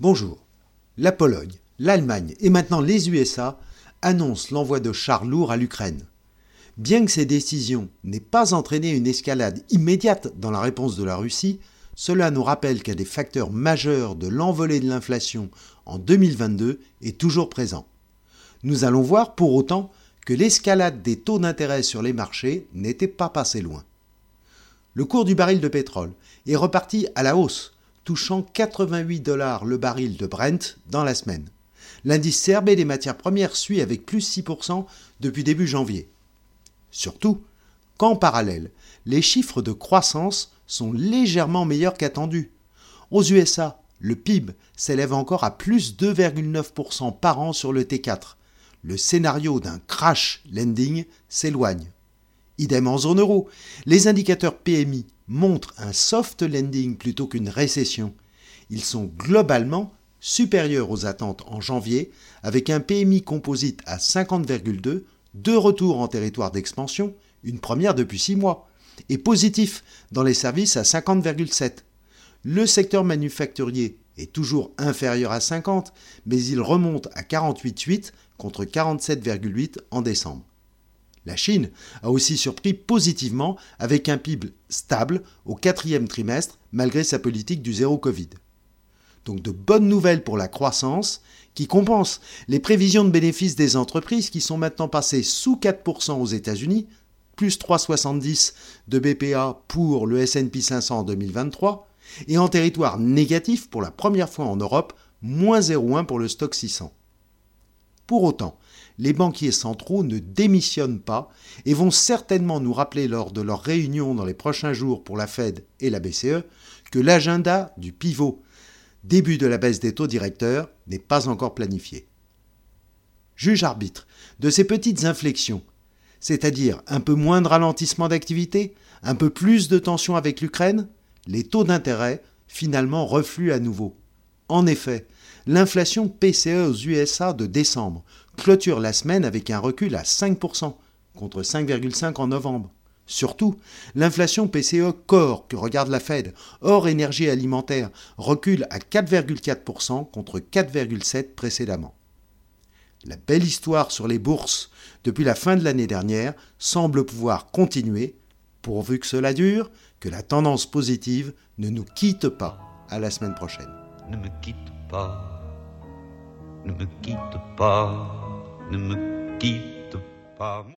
Bonjour. La Pologne, l'Allemagne et maintenant les USA annoncent l'envoi de chars lourds à l'Ukraine. Bien que ces décisions n'aient pas entraîné une escalade immédiate dans la réponse de la Russie, cela nous rappelle qu'un des facteurs majeurs de l'envolée de l'inflation en 2022 est toujours présent. Nous allons voir pour autant que l'escalade des taux d'intérêt sur les marchés n'était pas passée loin. Le cours du baril de pétrole est reparti à la hausse, touchant 88 dollars le baril de Brent dans la semaine. L'indice CRB des matières premières suit avec plus 6% depuis début janvier. Surtout, qu'en parallèle, les chiffres de croissance sont légèrement meilleurs qu'attendus. Aux USA, le PIB s'élève encore à plus 2,9% par an sur le T4. Le scénario d'un crash lending s'éloigne. Idem en zone euro. Les indicateurs PMI montrent un soft landing plutôt qu'une récession. Ils sont globalement supérieurs aux attentes en janvier, avec un PMI composite à 50,2, deux retours en territoire d'expansion, une première depuis six mois, et positif dans les services à 50,7. Le secteur manufacturier est toujours inférieur à 50, mais il remonte à 48,8 contre 47,8 en décembre. La Chine a aussi surpris positivement avec un PIB stable au quatrième trimestre malgré sa politique du zéro Covid. Donc de bonnes nouvelles pour la croissance qui compense les prévisions de bénéfices des entreprises qui sont maintenant passées sous 4% aux États-Unis, plus 3,70 de BPA pour le SP 500 en 2023, et en territoire négatif pour la première fois en Europe, moins 0,1 pour le stock 600. Pour autant, les banquiers centraux ne démissionnent pas et vont certainement nous rappeler lors de leur réunion dans les prochains jours pour la Fed et la BCE que l'agenda du pivot, début de la baisse des taux directeurs, n'est pas encore planifié. Juge arbitre de ces petites inflexions, c'est-à-dire un peu moins de ralentissement d'activité, un peu plus de tension avec l'Ukraine, les taux d'intérêt finalement refluent à nouveau. En effet, l'inflation PCE aux USA de décembre clôture la semaine avec un recul à 5%, contre 5,5% en novembre. Surtout, l'inflation PCE corps que regarde la Fed, hors énergie alimentaire, recule à 4,4% contre 4,7% précédemment. La belle histoire sur les bourses depuis la fin de l'année dernière semble pouvoir continuer, pourvu que cela dure, que la tendance positive ne nous quitte pas. À la semaine prochaine. Ne me quitte pas, ne me quitte pas, ne me quitte pas.